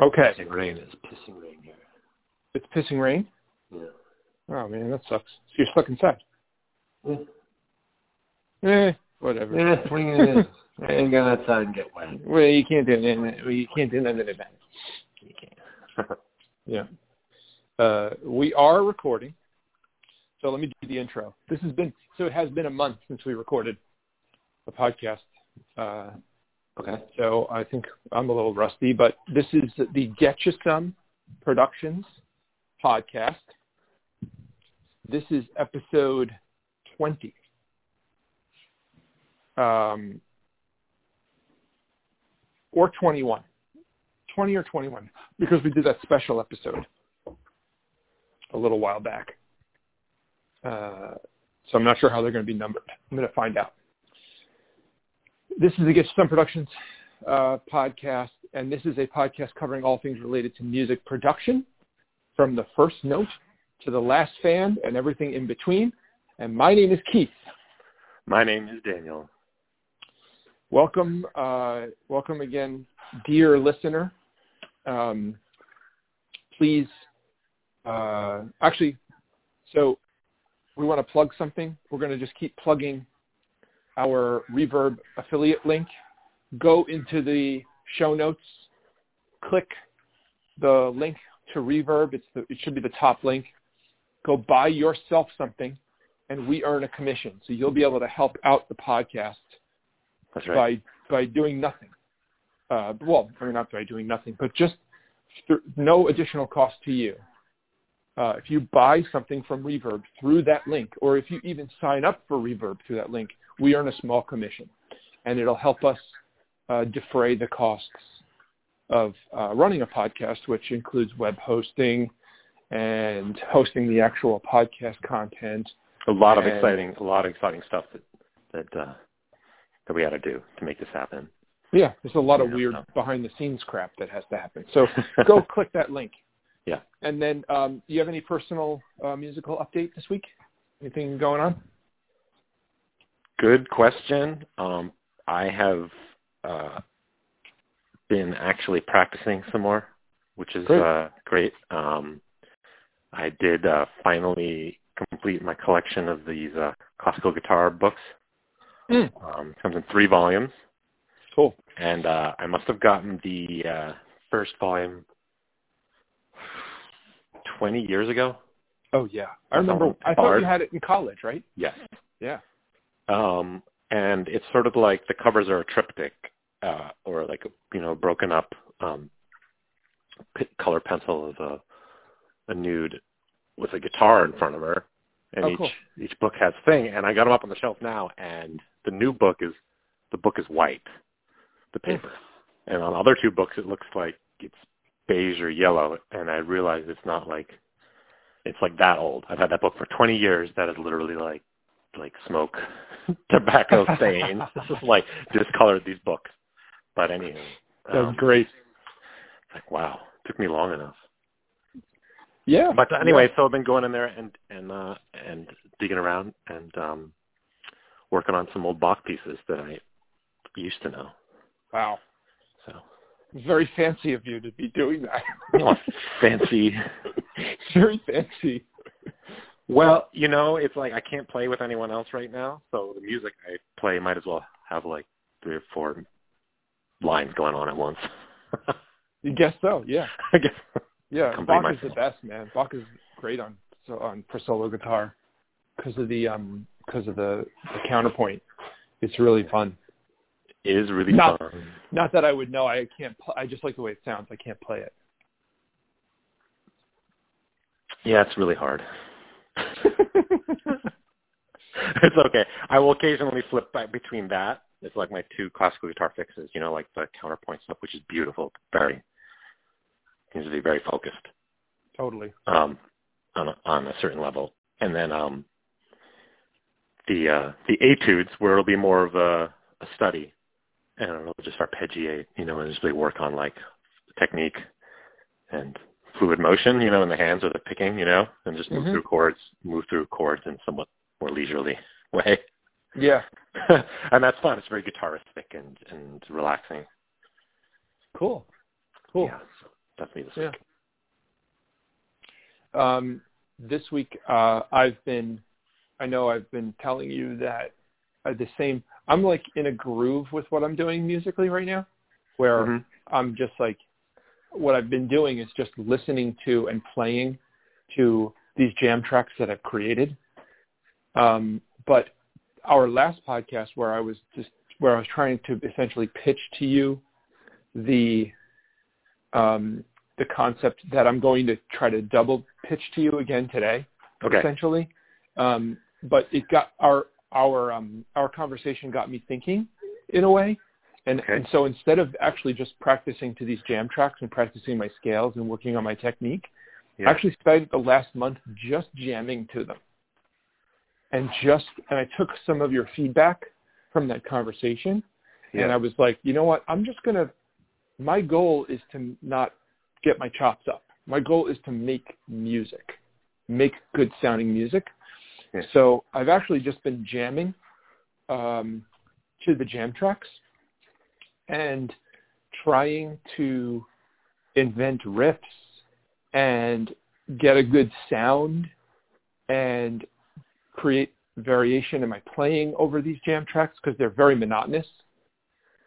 Okay. Pissing rain is pissing rain here. It's pissing rain? Yeah. Oh, man, that sucks. So you're stuck inside. Yeah. Eh, whatever. Yeah, what are you gonna do? I ain't going outside and get wet. Well, you can't do it. You can't do nothing about it. You can't. Yeah. Uh, we are recording. So let me do the intro. This has been so it has been a month since we recorded a podcast. Uh, okay. so I think I'm a little rusty, but this is the Getcha Some Productions podcast. This is episode 20. Um, or 21. 20 or 21, because we did that special episode a little while back. Uh, so I'm not sure how they're going to be numbered. I'm going to find out. This is the Getcha Some Productions uh, podcast, and this is a podcast covering all things related to music production, from the first note to the last fan and everything in between. And my name is Keith. My name is Daniel. Welcome, uh, welcome again, dear listener. Um, please, uh, actually, so we want to plug something. We're going to just keep plugging our Reverb affiliate link. Go into the show notes, click the link to Reverb. It's the, it should be the top link. Go buy yourself something, and we earn a commission. So you'll be able to help out the podcast That's right. by by doing nothing. Uh, well, I mean, not by doing nothing, but just th- no additional cost to you. Uh, if you buy something from Reverb through that link, or if you even sign up for Reverb through that link, we earn a small commission, and it'll help us uh, defray the costs of uh, running a podcast, which includes web hosting and hosting the actual podcast content. a lot of exciting, a lot of exciting stuff that that uh, that we had to do to make this happen. Yeah, there's a lot of Yeah. weird behind the scenes crap that has to happen. So go click that link. Yeah. And then, um, do you have any personal uh, musical update this week? Anything going on? Good question. Um, I have uh, been actually practicing some more, which is Great. uh, great. Um, I did uh, finally complete my collection of these uh, classical guitar books. Mm. Um, it comes in three volumes, Cool. and uh, I must have gotten the uh, first volume 20 years ago. Oh yeah, I remember. I thought you had it in college, right? Yes. Yeah. um, and it's sort of like the covers are a triptych, uh, or like a, you know broken up um, p- color pencil of a, a nude with a guitar in front of her, and Oh, each cool. each book has thing. And I got them up on the shelf now, and the new book is the book is white, the paper, and on the other two books it looks like it's beige or yellow, and I realized it's not like it's like that old. I've had that book for 20 years. That is literally like like smoke, tobacco stains. this is like discolored these books. But anyway, That was um, great. it's like wow, took me long enough. Yeah. But anyway, so I've been going in there and and uh and digging around and um working on some old Bach pieces that I used to know. Wow. Very fancy of you to be doing that. oh, fancy. Very fancy. Well, you know, it's like I can't play with anyone else right now, so the music I play might as well have like three or four lines going on at once. You guess so? Yeah. I guess. Yeah. Bach is the best, man. Bach is great on so on for solo guitar because of the um because of the, the counterpoint. It's really fun. Is really Not- fun. Not that I would know. I can't. Pl- I just like the way it sounds. I can't play it. Yeah, it's really hard. it's okay. I will occasionally flip back between that. It's like my two classical guitar fixes, you know, like the counterpoint stuff, which is beautiful, very seems to be very focused totally. um, on a, on a certain level, and then um, the uh, the etudes where it'll be more of a, a study, and it'll just arpeggiate, you know, and just really work on like technique and fluid motion, you know, in the hands or the picking, you know, and just move Mhm. through chords, move through chords in somewhat more leisurely way. Yeah. and that's fun. It's very guitaristic and, and relaxing. Cool. Cool. Yeah. That's me this Yeah. week. Um, this week, uh, I've been, I know I've been telling you that uh, the same, I'm like in a groove with what I'm doing musically right now, where Mhm. I'm just like, what I've been doing is just listening to and playing to these jam tracks that I've created. Um, but our last podcast where I was just, where I was trying to essentially pitch to you the, um, the concept that I'm going to try to double pitch to you again today, Okay. essentially. Um, but it got our our um, our conversation got me thinking in a way, and Okay. and so instead of actually just practicing to these jam tracks and practicing my scales and working on my technique, Yeah. I actually spent the last month just jamming to them, and just and I took some of your feedback from that conversation, yeah. and I was like, you know what? I'm just gonna. My goal is to not get my chops up. My goal is to make music, make good sounding music. So I've actually just been jamming um, to the jam tracks and trying to invent riffs and get a good sound and create variation in my playing over these jam tracks because they're very monotonous.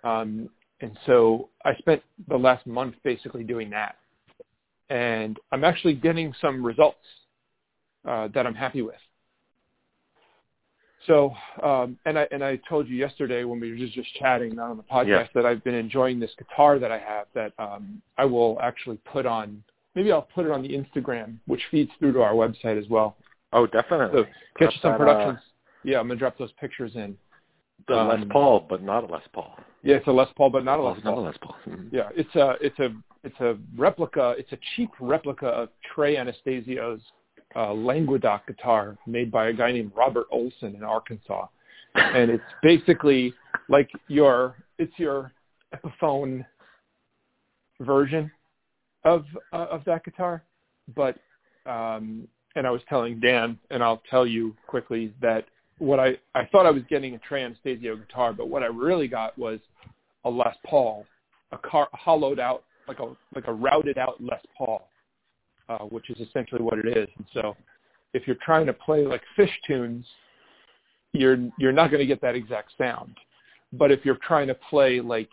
Um, and so I spent the last month basically doing that. And I'm actually getting some results uh, that I'm happy with. So, um, and I and I told you yesterday when we were just, just chatting, not on the podcast, Yeah. that I've been enjoying this guitar that I have. That um, I will actually put on. Maybe I'll put it on the Instagram, which feeds through to our website as well. oh, definitely. So some that, productions. yeah, I'm gonna drop those pictures in. Uh, the Les um, Paul, but not a Les Paul. Yeah, it's a Les Paul, but not a Les Not a Paul. Les Paul. Mhm. Yeah, it's a it's a it's a replica. It's a cheap replica of Trey Anastasio's uh, Languedoc guitar made by a guy named Robert Olson in Arkansas, and it's basically like your it's your Epiphone version of uh, of that guitar, but um, and I was telling Dan, and I'll tell you quickly that what I I thought I was getting a Trey Anastasio guitar, but what I really got was a Les Paul, a car hollowed out like a like a routed out Les Paul, uh, which is essentially what it is. And so, if you're trying to play like fish tunes, you're you're not going to get that exact sound. But if you're trying to play like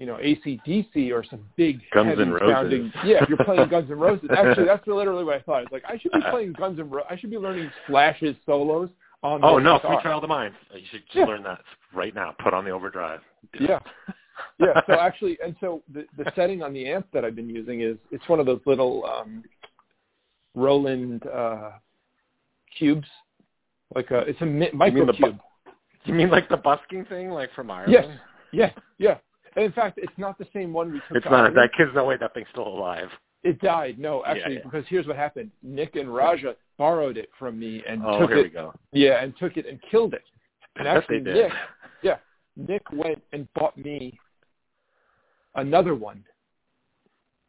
you know ACDC or some big Guns heavy Roses. sounding, yeah, if you're playing Guns N' Roses. Actually, that's literally what I thought. It's like I should be playing Guns N' Roses. I should be learning Slash's solos on. Oh no, guitar. free trial of the mind. You should just Yeah. learn that right now. Put on the overdrive. Do it. Yeah. yeah. So actually, and so the, the setting on the amp that I've been using is it's one of those little um, Roland uh, cubes, like a it's a mi- micro the bu- cube. You mean like the busking thing, like from Ireland? Yes. Yeah, yeah. And in fact, it's not the same one we took. It's not. Ireland. That kid's no way that thing's still alive. It died. No, actually, yeah. because here's what happened. Nick and Raja borrowed it from me and Oh, took here it. we go. Yeah, and took it and killed it. And actually, they did. Nick, yeah, Nick went and bought me another one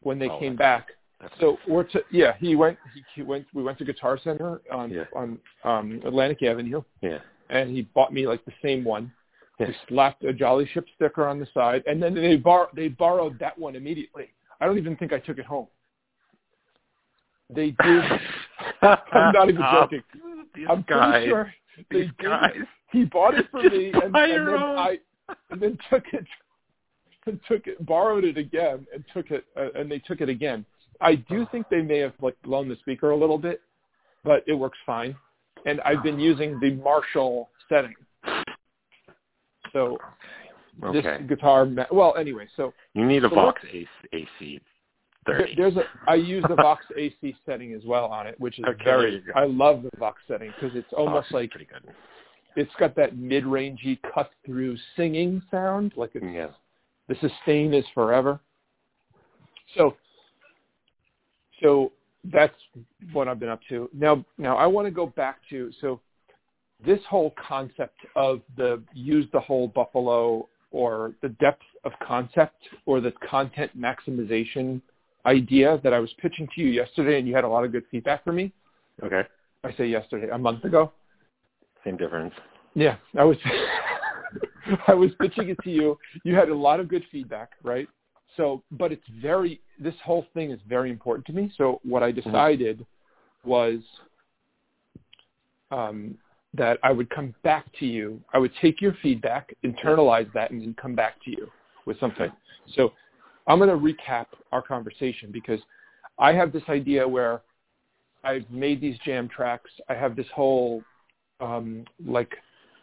when they Oh, came back. That's So we're to yeah, he went he, he went we went to Guitar Center on Yeah. on um Atlantic Avenue yeah. and he bought me like the same one. Yeah. He slapped a Jolly Ship sticker on the side and then they bar they borrowed that one immediately. I don't even think I took it home. They did I'm not even joking. These I'm guys. pretty sure they These did. guys. He bought it for Just me and, and then own. I and then took it and took it borrowed it again and took it uh, and they took it again. I do think they may have like blown the speaker a little bit, but it works fine. And I've been using the Marshall setting. So Okay. this guitar, ma- well, anyway, so You need a so Vox AC, AC there- 30. there's a I use the Vox AC setting as well on it, which is Okay, very. I love the Vox setting because it's almost like pretty good. it's got that mid-rangey cut through singing sound, like it's Yeah. the sustain is forever. So, so that's what I've been up to. Now, now I want to go back to so this whole concept of the use the whole buffalo or the depth of concept or the content maximization idea that I was pitching to you yesterday, and you had a lot of good feedback for me. Okay. I say yesterday, a month ago. Same difference. Yeah, I was I was pitching it to you. You had a lot of good feedback, right? So, but it's very, this whole thing is very important to me. So what I decided mm-hmm. was um, that I would come back to you. I would take your feedback, internalize that, and then come back to you with something. So I'm going to recap our conversation because I have this idea where I've made these jam tracks. I have this whole um, like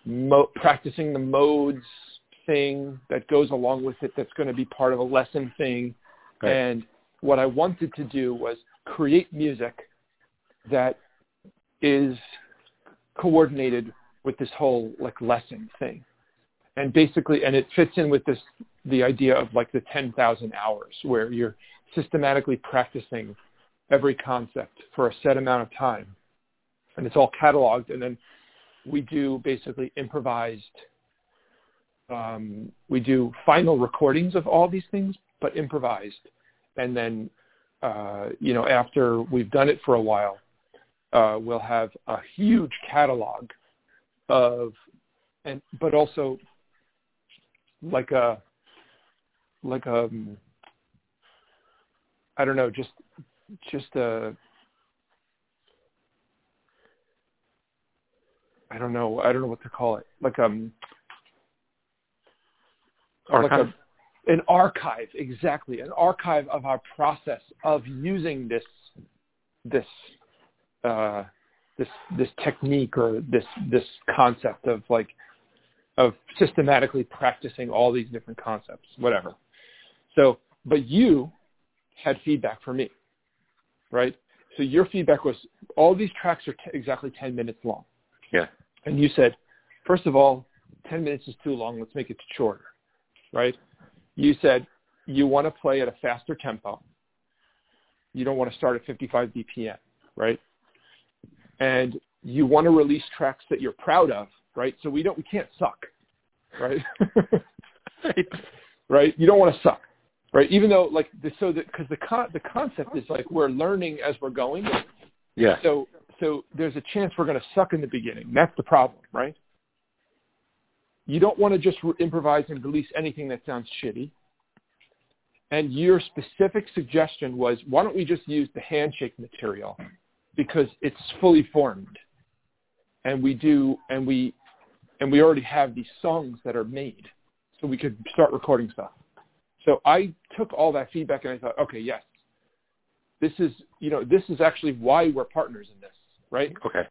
mo- practicing the modes thing that goes along with it that's going to be part of a lesson thing. Right. And what I wanted to do was create music that is coordinated with this whole like lesson thing. And basically, and it fits in with this, the idea of like the 10,000 hours where you're systematically practicing every concept for a set amount of time. And it's all cataloged. And then we do basically improvised um, we do final recordings of all these things, but improvised. And then, uh, you know, after we've done it for a while, uh, we'll have a huge catalog of, and but also like a, like a, um, don't know, just just a I don't know I don't know what to call it like um archive. Like a, an archive, exactly, an archive of our process of using this this uh, this this technique or this this concept of like of systematically practicing all these different concepts, whatever. So, but you had feedback for me, right? So your feedback was all these tracks are t- exactly 10 minutes long. Yeah. And you said, first of all, 10 minutes is too long. Let's make it shorter right? You said you want to play at a faster tempo. You don't want to start at 55 BPM, right? And you want to release tracks that you're proud of, right? So we don't, we can't suck, right? right. right? You don't want to suck, right? Even though like the, so that because the con- the concept is like we're learning as we're going. Yeah. So so there's a chance we're going to suck in the beginning. That's the problem, right? You don't want to just improvise and release anything that sounds shitty. And your specific suggestion was, why don't we just use the handshake material because it's fully formed, and we do, and we, and we already have these songs that are made, so we could start recording stuff. So I took all that feedback and I thought, okay, yes, this is, you know, this is actually why we're partners in this, right? Okay.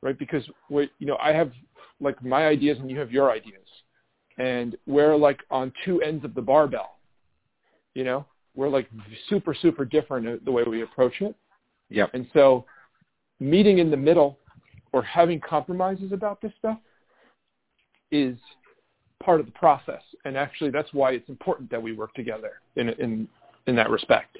Right, because we, you know, I have like my ideas and you have your ideas. And we're like on two ends of the barbell. You know, we're like super, super different the way we approach it. Yeah. And so meeting in the middle or having compromises about this stuff is part of the process. And actually that's why it's important that we work together in, in, in that respect.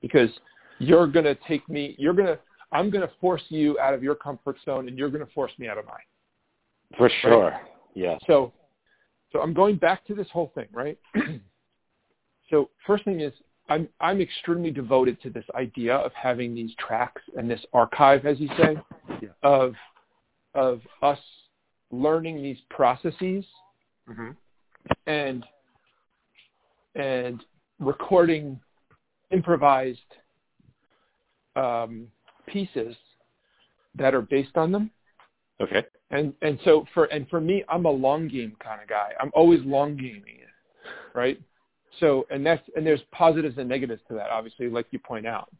Because you're going to take me, you're going to, I'm going to force you out of your comfort zone and you're going to force me out of mine. For sure. Right? Yeah. So, so I'm going back to this whole thing, right? so first thing is I'm I'm extremely devoted to this idea of having these tracks and this archive, as you say, yeah. of of us learning these processes mm-hmm. and and recording improvised um, pieces that are based on them. Okay. And and so for and for me, I'm a long game kind of guy. I'm always long gaming it, right? So and that's and there's positives and negatives to that, obviously, like you point out.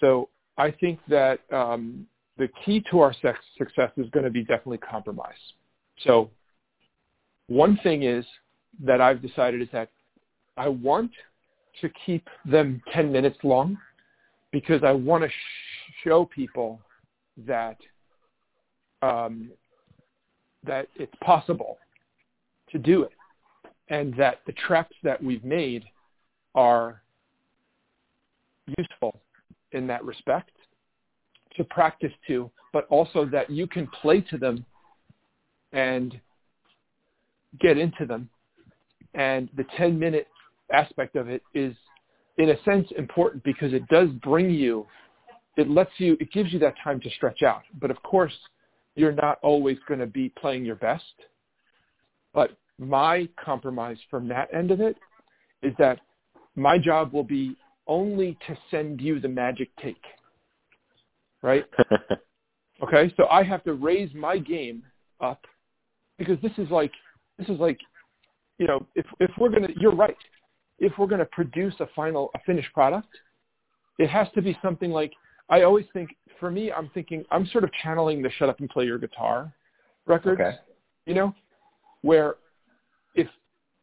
So I think that um, the key to our success is going to be definitely compromise. So one thing is that I've decided is that I want to keep them 10 minutes long because I want to sh- show people that um, that it's possible to do it and that the tracks that we've made are useful in that respect to practice to, but also that you can play to them and get into them. And the 10 minute aspect of it is in a sense important because it does bring you, it lets you, it gives you that time to stretch out. But of course, you're not always going to be playing your best. But my compromise from that end of it is that my job will be only to send you the magic take. Right? okay? So I have to raise my game up because this is like this is like you know, if if we're going to you're right. If we're going to produce a final a finished product, it has to be something like I always think for me I'm thinking I'm sort of channeling the shut up and play your guitar records. Okay. You know, where if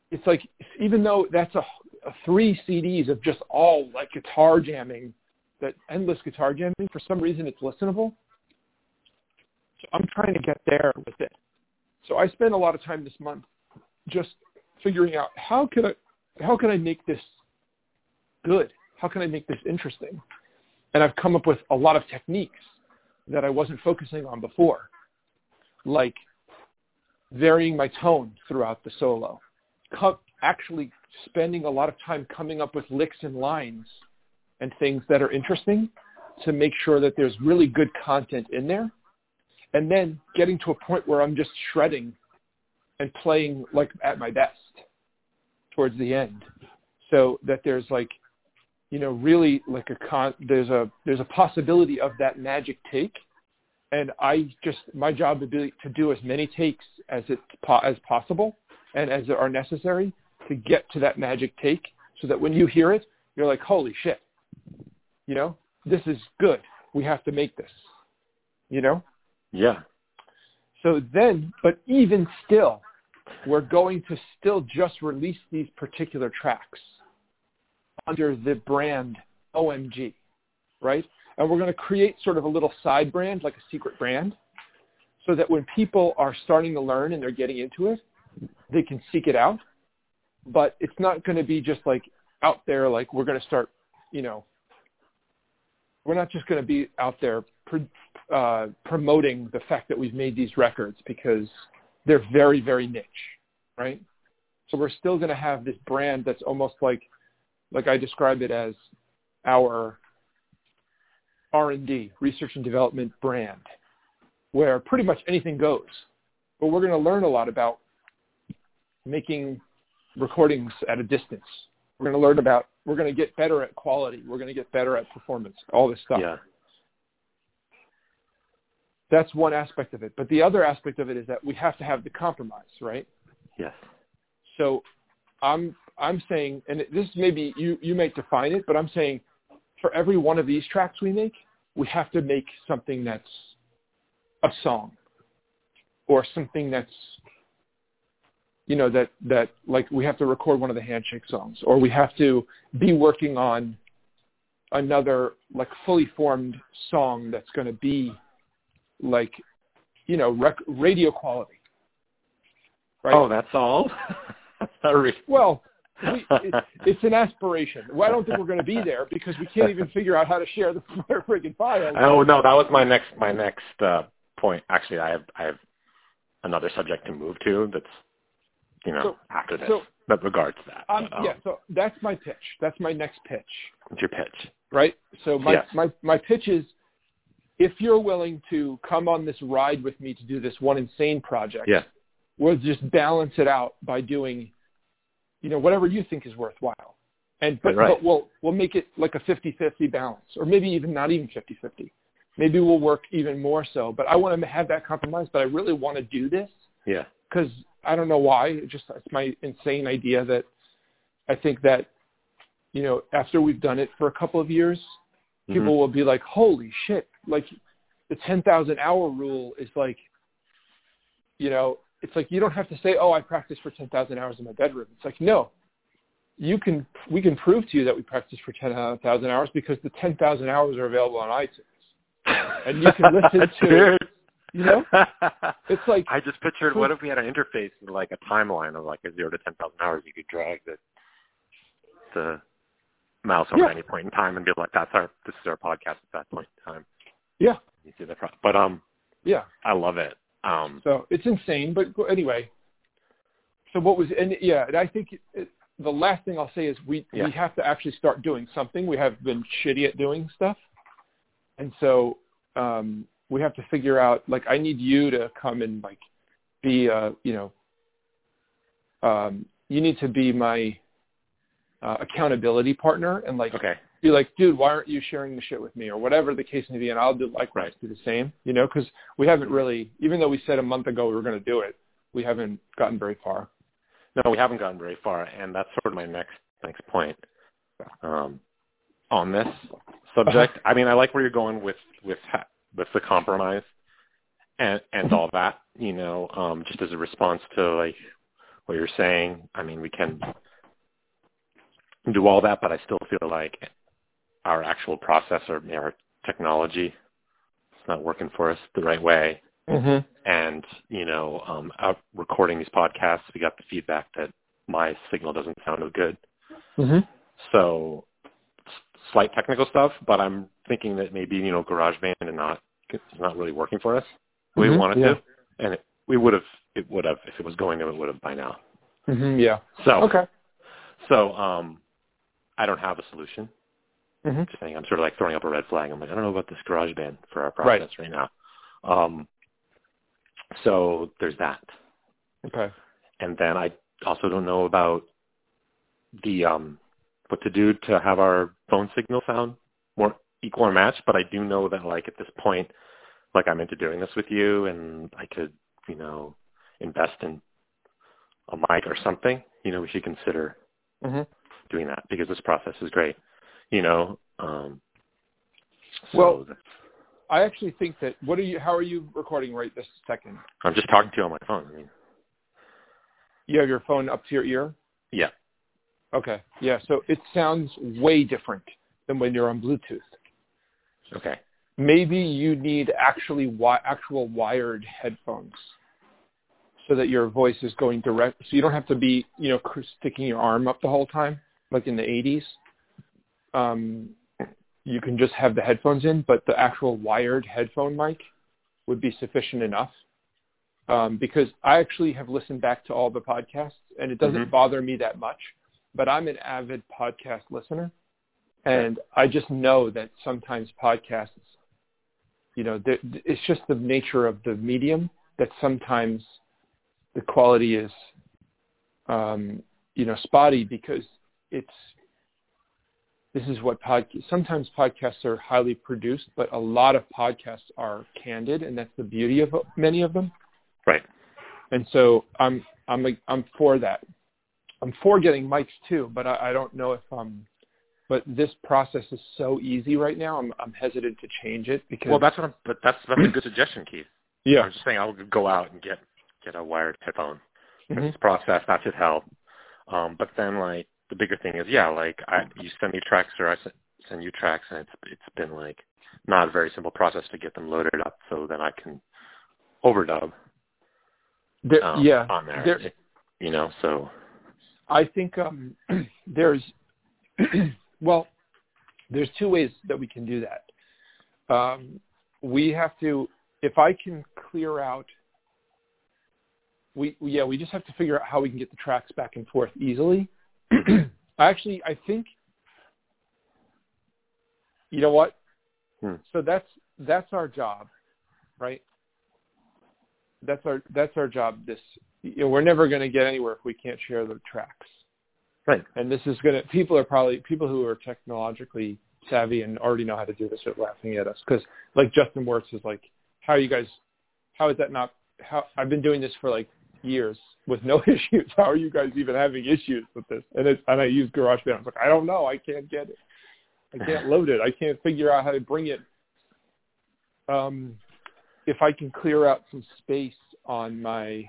it's like even though that's a, a three CDs of just all like guitar jamming, that endless guitar jamming, for some reason it's listenable. So I'm trying to get there with it. So I spent a lot of time this month just figuring out how can I how can I make this good? How can I make this interesting? And I've come up with a lot of techniques that I wasn't focusing on before, like varying my tone throughout the solo, actually spending a lot of time coming up with licks and lines and things that are interesting to make sure that there's really good content in there. And then getting to a point where I'm just shredding and playing like at my best towards the end so that there's like you know really like a con there's a there's a possibility of that magic take. And I just my job would be to do as many takes as it as possible and as are necessary to get to that magic take so that when you hear it you're like holy shit. You know this is good. We have to make this you know? Yeah. So then but even still we're going to still just release these particular tracks under the brand OMG right and we're going to create sort of a little side brand, like a secret brand, so that when people are starting to learn and they're getting into it, they can seek it out. But it's not going to be just like out there, like we're going to start, you know, we're not just going to be out there pr- uh, promoting the fact that we've made these records because they're very, very niche, right? So we're still going to have this brand that's almost like, like I describe it as our R&D, research and development brand, where pretty much anything goes. But we're going to learn a lot about making recordings at a distance. We're going to learn about, we're going to get better at quality. We're going to get better at performance, all this stuff. Yeah. That's one aspect of it. But the other aspect of it is that we have to have the compromise, right? Yes. So I'm I'm saying, and this maybe you you may define it, but I'm saying for every one of these tracks we make, we have to make something that's a song or something that's you know that that like we have to record one of the handshake songs or we have to be working on another like fully formed song that's going to be like you know rec- radio quality. Right? Oh that's all? Well we, it, it's an aspiration. Well, I don't think we're going to be there because we can't even figure out how to share the freaking file. Oh no, that was my next my next uh, point. Actually, I have I have another subject to move to that's you know so, after this so, that regards that. Um, um, yeah, so that's my pitch. That's my next pitch. What's your pitch? Right. So my yes. my my pitch is if you're willing to come on this ride with me to do this one insane project, yeah. we'll just balance it out by doing you know, whatever you think is worthwhile. And but, right. but we'll we'll make it like a 50-50 balance, or maybe even not even 50-50. Maybe we'll work even more so. But I want to have that compromise. But I really want to do this. Yeah. Because I don't know why. It just it's my insane idea that I think that you know after we've done it for a couple of years, mm-hmm. people will be like, "Holy shit!" Like the 10,000 hour rule is like, you know, it's like you don't have to say, "Oh, I practiced for 10,000 hours in my bedroom." It's like, no, you can. We can prove to you that we practiced for 10,000 hours because the 10,000 hours are available on iTunes, and you can listen to. It. You know, it's like I just pictured. What if we had an interface with like a timeline of like a zero to ten thousand hours? You could drag the the mouse over yeah. any point in time and be like, "That's our this is our podcast at that point in time." Yeah. You see the pro- but um. Yeah. I love it. Um, so it's insane, but anyway. So what was and yeah, and I think it, the last thing I'll say is we yeah. we have to actually start doing something. We have been shitty at doing stuff, and so um, we have to figure out. Like, I need you to come and like be, uh, you know, um, you need to be my uh, accountability partner and like Okay. Be like, dude, why aren't you sharing the shit with me or whatever the case may be, and I'll do likewise Right. do the same, you know, because we haven't really, even though we said a month ago we were going to do it, we haven't gotten very far. No, we haven't gotten very far, and that's sort of my next next point um, on this subject. I mean, I like where you're going with with with the compromise and and all that. You know, um, just as a response to like what you're saying. I mean, we can do all that, but I still feel like our actual process or our technology is not working for us the right way Mm-hmm. and you know um out recording these podcasts we got the feedback that my signal doesn't sound as good Mm-hmm. so slight technical stuff but i'm thinking that maybe you know garageband and not is not really working for us we Mhm, wanted yeah. to and it, we would have it would have if it was going to it would have by now Mm-hmm. Yeah. so Okay. so um i don't have a solution Mm-hmm. just saying i'm sort of like throwing up a red flag i'm like i don't know about this garageband for our Right. process right now um so there's that Okay. and then I also don't know about the um what to do to have our phone signal sound more equal or match, but I do know that like at this point, like I'm into doing this with you and I could, you know, invest in a mic or something, you know, we should consider Mm-hmm. doing that because this process is great. You know, um so Well- I actually think that. What are you? How are you recording right this second? I'm just talking to you on my phone. I mean, You have your phone up to your ear. yeah. Okay. Yeah. So it sounds way different than when you're on Bluetooth. Okay. Maybe you need actually wi- actual wired headphones so that your voice is going direct. So you don't have to be, you know, sticking your arm up the whole time like in the 80s. Um, you can just have the headphones in, but the actual wired headphone mic would be sufficient enough. Um, because I actually have listened back to all the podcasts, and it doesn't Mhm. bother me that much. But I'm an avid podcast listener, and I just know that sometimes podcasts, you know, it's just the nature of the medium that sometimes the quality is, um, you know, spotty because it's this is what pod sometimes podcasts are highly produced, but a lot of podcasts are candid, and that's the beauty of many of them. Right. And so I'm I'm I'm for that. I'm for getting mics too, but I, I don't know if um but this process is so easy right now. I'm I'm hesitant to change it because Well, that's what I'm, but that's, that's a good suggestion, Keith. Yeah. I'm just saying I'll go out and get get a wired headphone Mhm. this process. That should help. Um, but then like the bigger thing is yeah, like I you send me tracks or I s- send you tracks, and it's it's been like not a very simple process to get them loaded up so then I can overdub There, um, yeah on there. there, It- you know, so I think um, there's well, there's two ways that we can do that. Um, we have to, if I can clear out, we yeah, we just have to figure out how we can get the tracks back and forth easily. Actually, I think, you know what? Hmm. So that's that's our job, right? That's our that's our job. This you know, we're never going to get anywhere if we can't share the tracks right. and this is going to people are probably people who are technologically savvy and already know how to do this are laughing at us because like Justin Wirtz is like, how are you guys? How is that not? How I've been doing this for like years with no issues. How are you guys even having issues with this? And it's and I use GarageBand. I was like, I don't know. I can't get it. I can't load it. I can't figure out how to bring it. Um, if I can clear out some space on my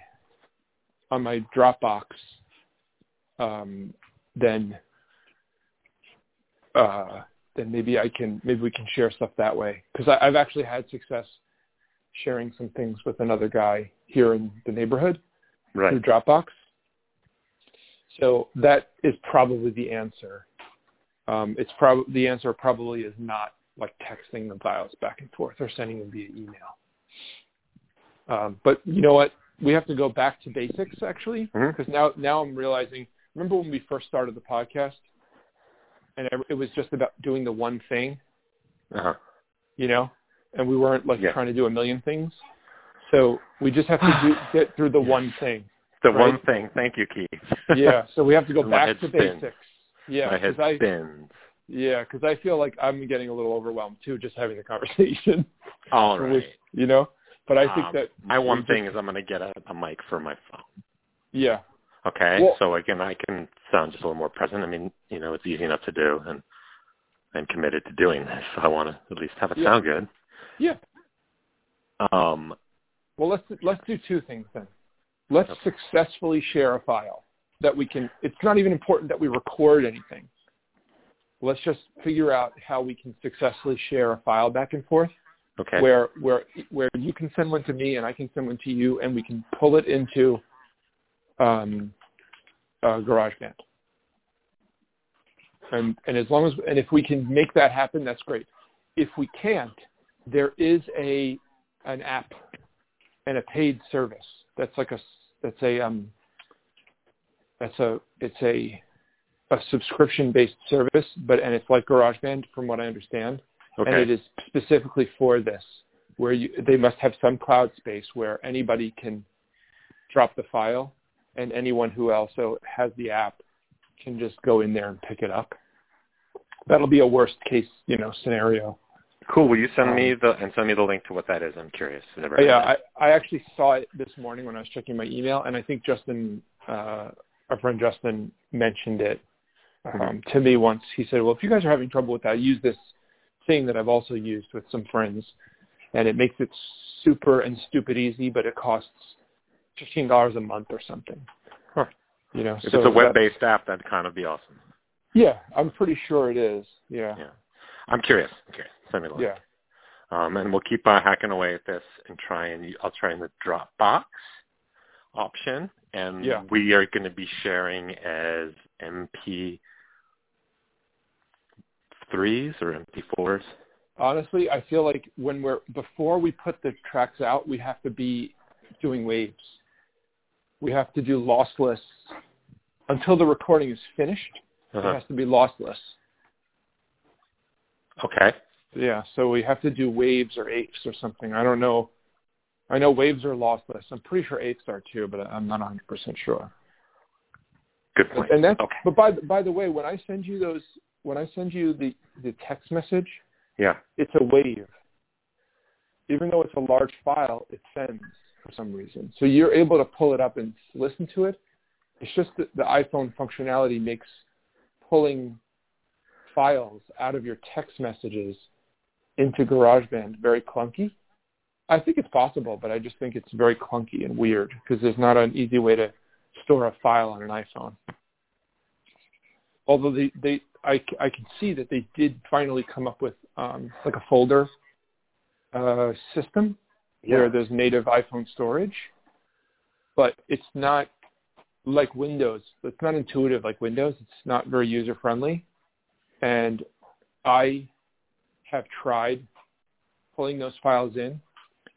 on my Dropbox, um, then uh, then maybe I can maybe we can share stuff that way because I've actually had success sharing some things with another guy here in the neighborhood Right. through Dropbox. So that is probably the answer. Um, it's probably the answer probably is not like texting the files back and forth or sending them via email. Um, but you know what? We have to go back to basics actually because now now I'm realizing. Remember when we first started the podcast, and it it was just about doing the one thing, Uh-huh. you know, and we weren't like Yeah. trying to do a million things. So we just have to do, get through the one thing. The Right. one thing. Thank you, Keith. Yeah. So we have to go back to spins. basics. Yeah, My head 'cause I spins. yeah, because I feel like I'm getting a little overwhelmed too, just having the conversation. All with- you know, but I think Um, that my one just- thing is I'm going to get a, a mic for my phone. yeah, Okay, Well- so again, I can sound just a little more present. I mean, you know, it's easy enough to do, and I'm committed to doing this. So I want to at least have it Yeah. sound good. yeah. Um, Well, let's let's do two things then. Let's Okay. successfully share a file that we can. It's not even important that we record anything. Let's just figure out how we can successfully share a file back and forth, okay. where where where you can send one to me and I can send one to you, and we can pull it into um, uh, GarageBand. And and as long as and if we can make that happen, that's great. If we can't, there is a an app and a paid service that's like a that's a um that's a it's a a subscription based service, but and it's like GarageBand from what I understand, okay. and it is specifically for this, where you they must have some cloud space where anybody can drop the file, and anyone who also has the app can just go in there and pick it up. That'll be a worst case, you know, scenario. Cool. Will you send Um, me the and send me the link to what that is? I'm curious. I've never yeah. I, I actually saw it this morning when I was checking my email, and I think Justin, uh, our friend Justin, mentioned it um, to me once. He said, "Well, if you guys are having trouble with that, use this thing that I've also used with some friends, and it makes it super and stupid easy, but it costs fifteen dollars a month or something." Huh. You know, If so it's a web-based app, that'd kind of be awesome. yeah, I'm pretty sure it is. Yeah, Yeah. I'm curious. I'm curious. The link. yeah, Um, and we'll keep uh, hacking away at this and try and I'll try in the Dropbox option, and Yeah. we are going to be sharing as MP threes or MP fours. honestly, I feel like when we're before we put the tracks out, we have to be doing waves. We have to do lossless until the recording is finished. It Uh-huh. has to be lossless. Okay. Yeah, so we have to do waves or apes or something. I don't know. I know waves are lossless. I'm pretty sure apes are too, but I'm not 100% sure. Good point. And that's okay. but by by the way, when I send you those when I send you the the text message, Yeah. it's a wave. Even though it's a large file, it sends for some reason. So you're able to pull it up and listen to it. It's just that the iPhone functionality makes pulling files out of your text messages into GarageBand very clunky. I think it's possible, but I just think it's very clunky and weird because there's not an easy way to store a file on an iPhone. Although they, they I, I can see that they did finally come up with um, like a folder uh, system where there's native iPhone storage, but it's not like Windows. It's not intuitive like Windows. It's not very user friendly, and I have tried pulling those files in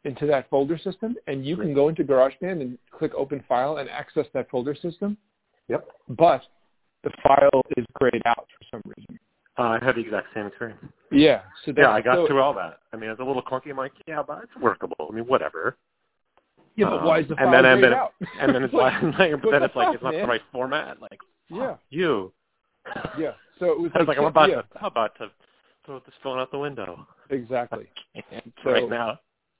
into that folder system, and you can go into GarageBand and click Open File and access that folder system. Yep. But the file is grayed out for some reason. Uh, I had the exact same experience. Yeah. So that's, Yeah, I got so, through all that. I mean, it's a little clunky. I'm like, yeah, but it's workable. I mean, whatever. Yeah, but why is the Um, file and then, and grayed then, out? and then it's Like, like, like, but then the it's like it's not man? the right format. Like, Yeah. you. yeah. So it was I was like, I'm about yeah, to, I'm about to throw this phone out the window. exactly. So- right now.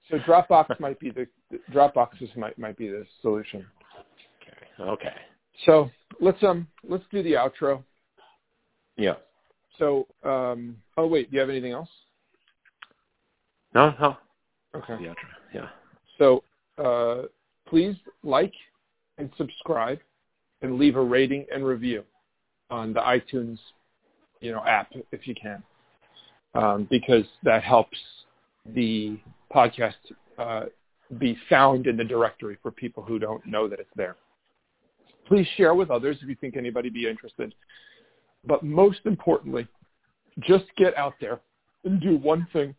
So Dropbox might be the Dropboxes might might be the solution. Okay. Okay. So let's um let's do the outro. Yeah. So um oh wait, do you have anything else? No, no. Okay. The outro. Yeah. So uh, please like and subscribe and leave a rating and review on the iTunes you know app if you can, um, because that helps the podcast uh, be found in the directory for people who don't know that it's there. Please share with others if you think anybody be interested. But most importantly, just get out there and do one thing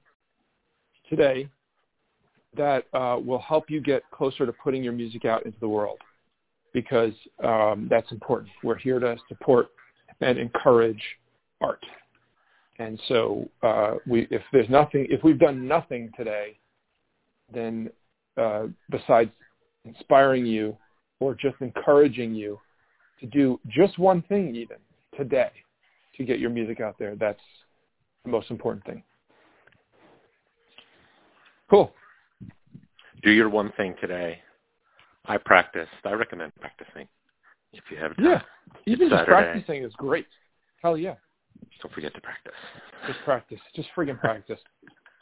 today that uh, will help you get closer to putting your music out into the world because um, that's important. We're here to support and encourage art. And so uh, we, if there's nothing, if we've done nothing today, then uh, besides inspiring you or just encouraging you to do just one thing even today, to get your music out there. That's the most important thing. Cool. Do your one thing today. I practiced. I recommend practicing if you have time. Yeah, even just practicing is great. Hell yeah, Don't forget to practice. just practice, just friggin' practice.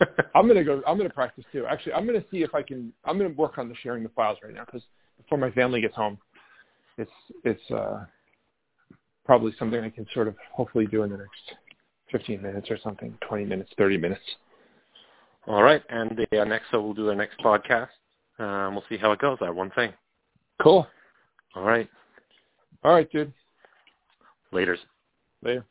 I'm gonna go. I'm gonna practice too. Actually, I'm gonna see if I can. I'm gonna work on the sharing the files right now because before my family gets home, it's it's uh, probably something I can sort of hopefully do in the next 15 minutes or something, 20 minutes, 30 minutes. All right, and the uh, next, so we'll do our next podcast. Um, we'll see how it goes. That one thing. Cool. All right, All right, dude. later's. Later.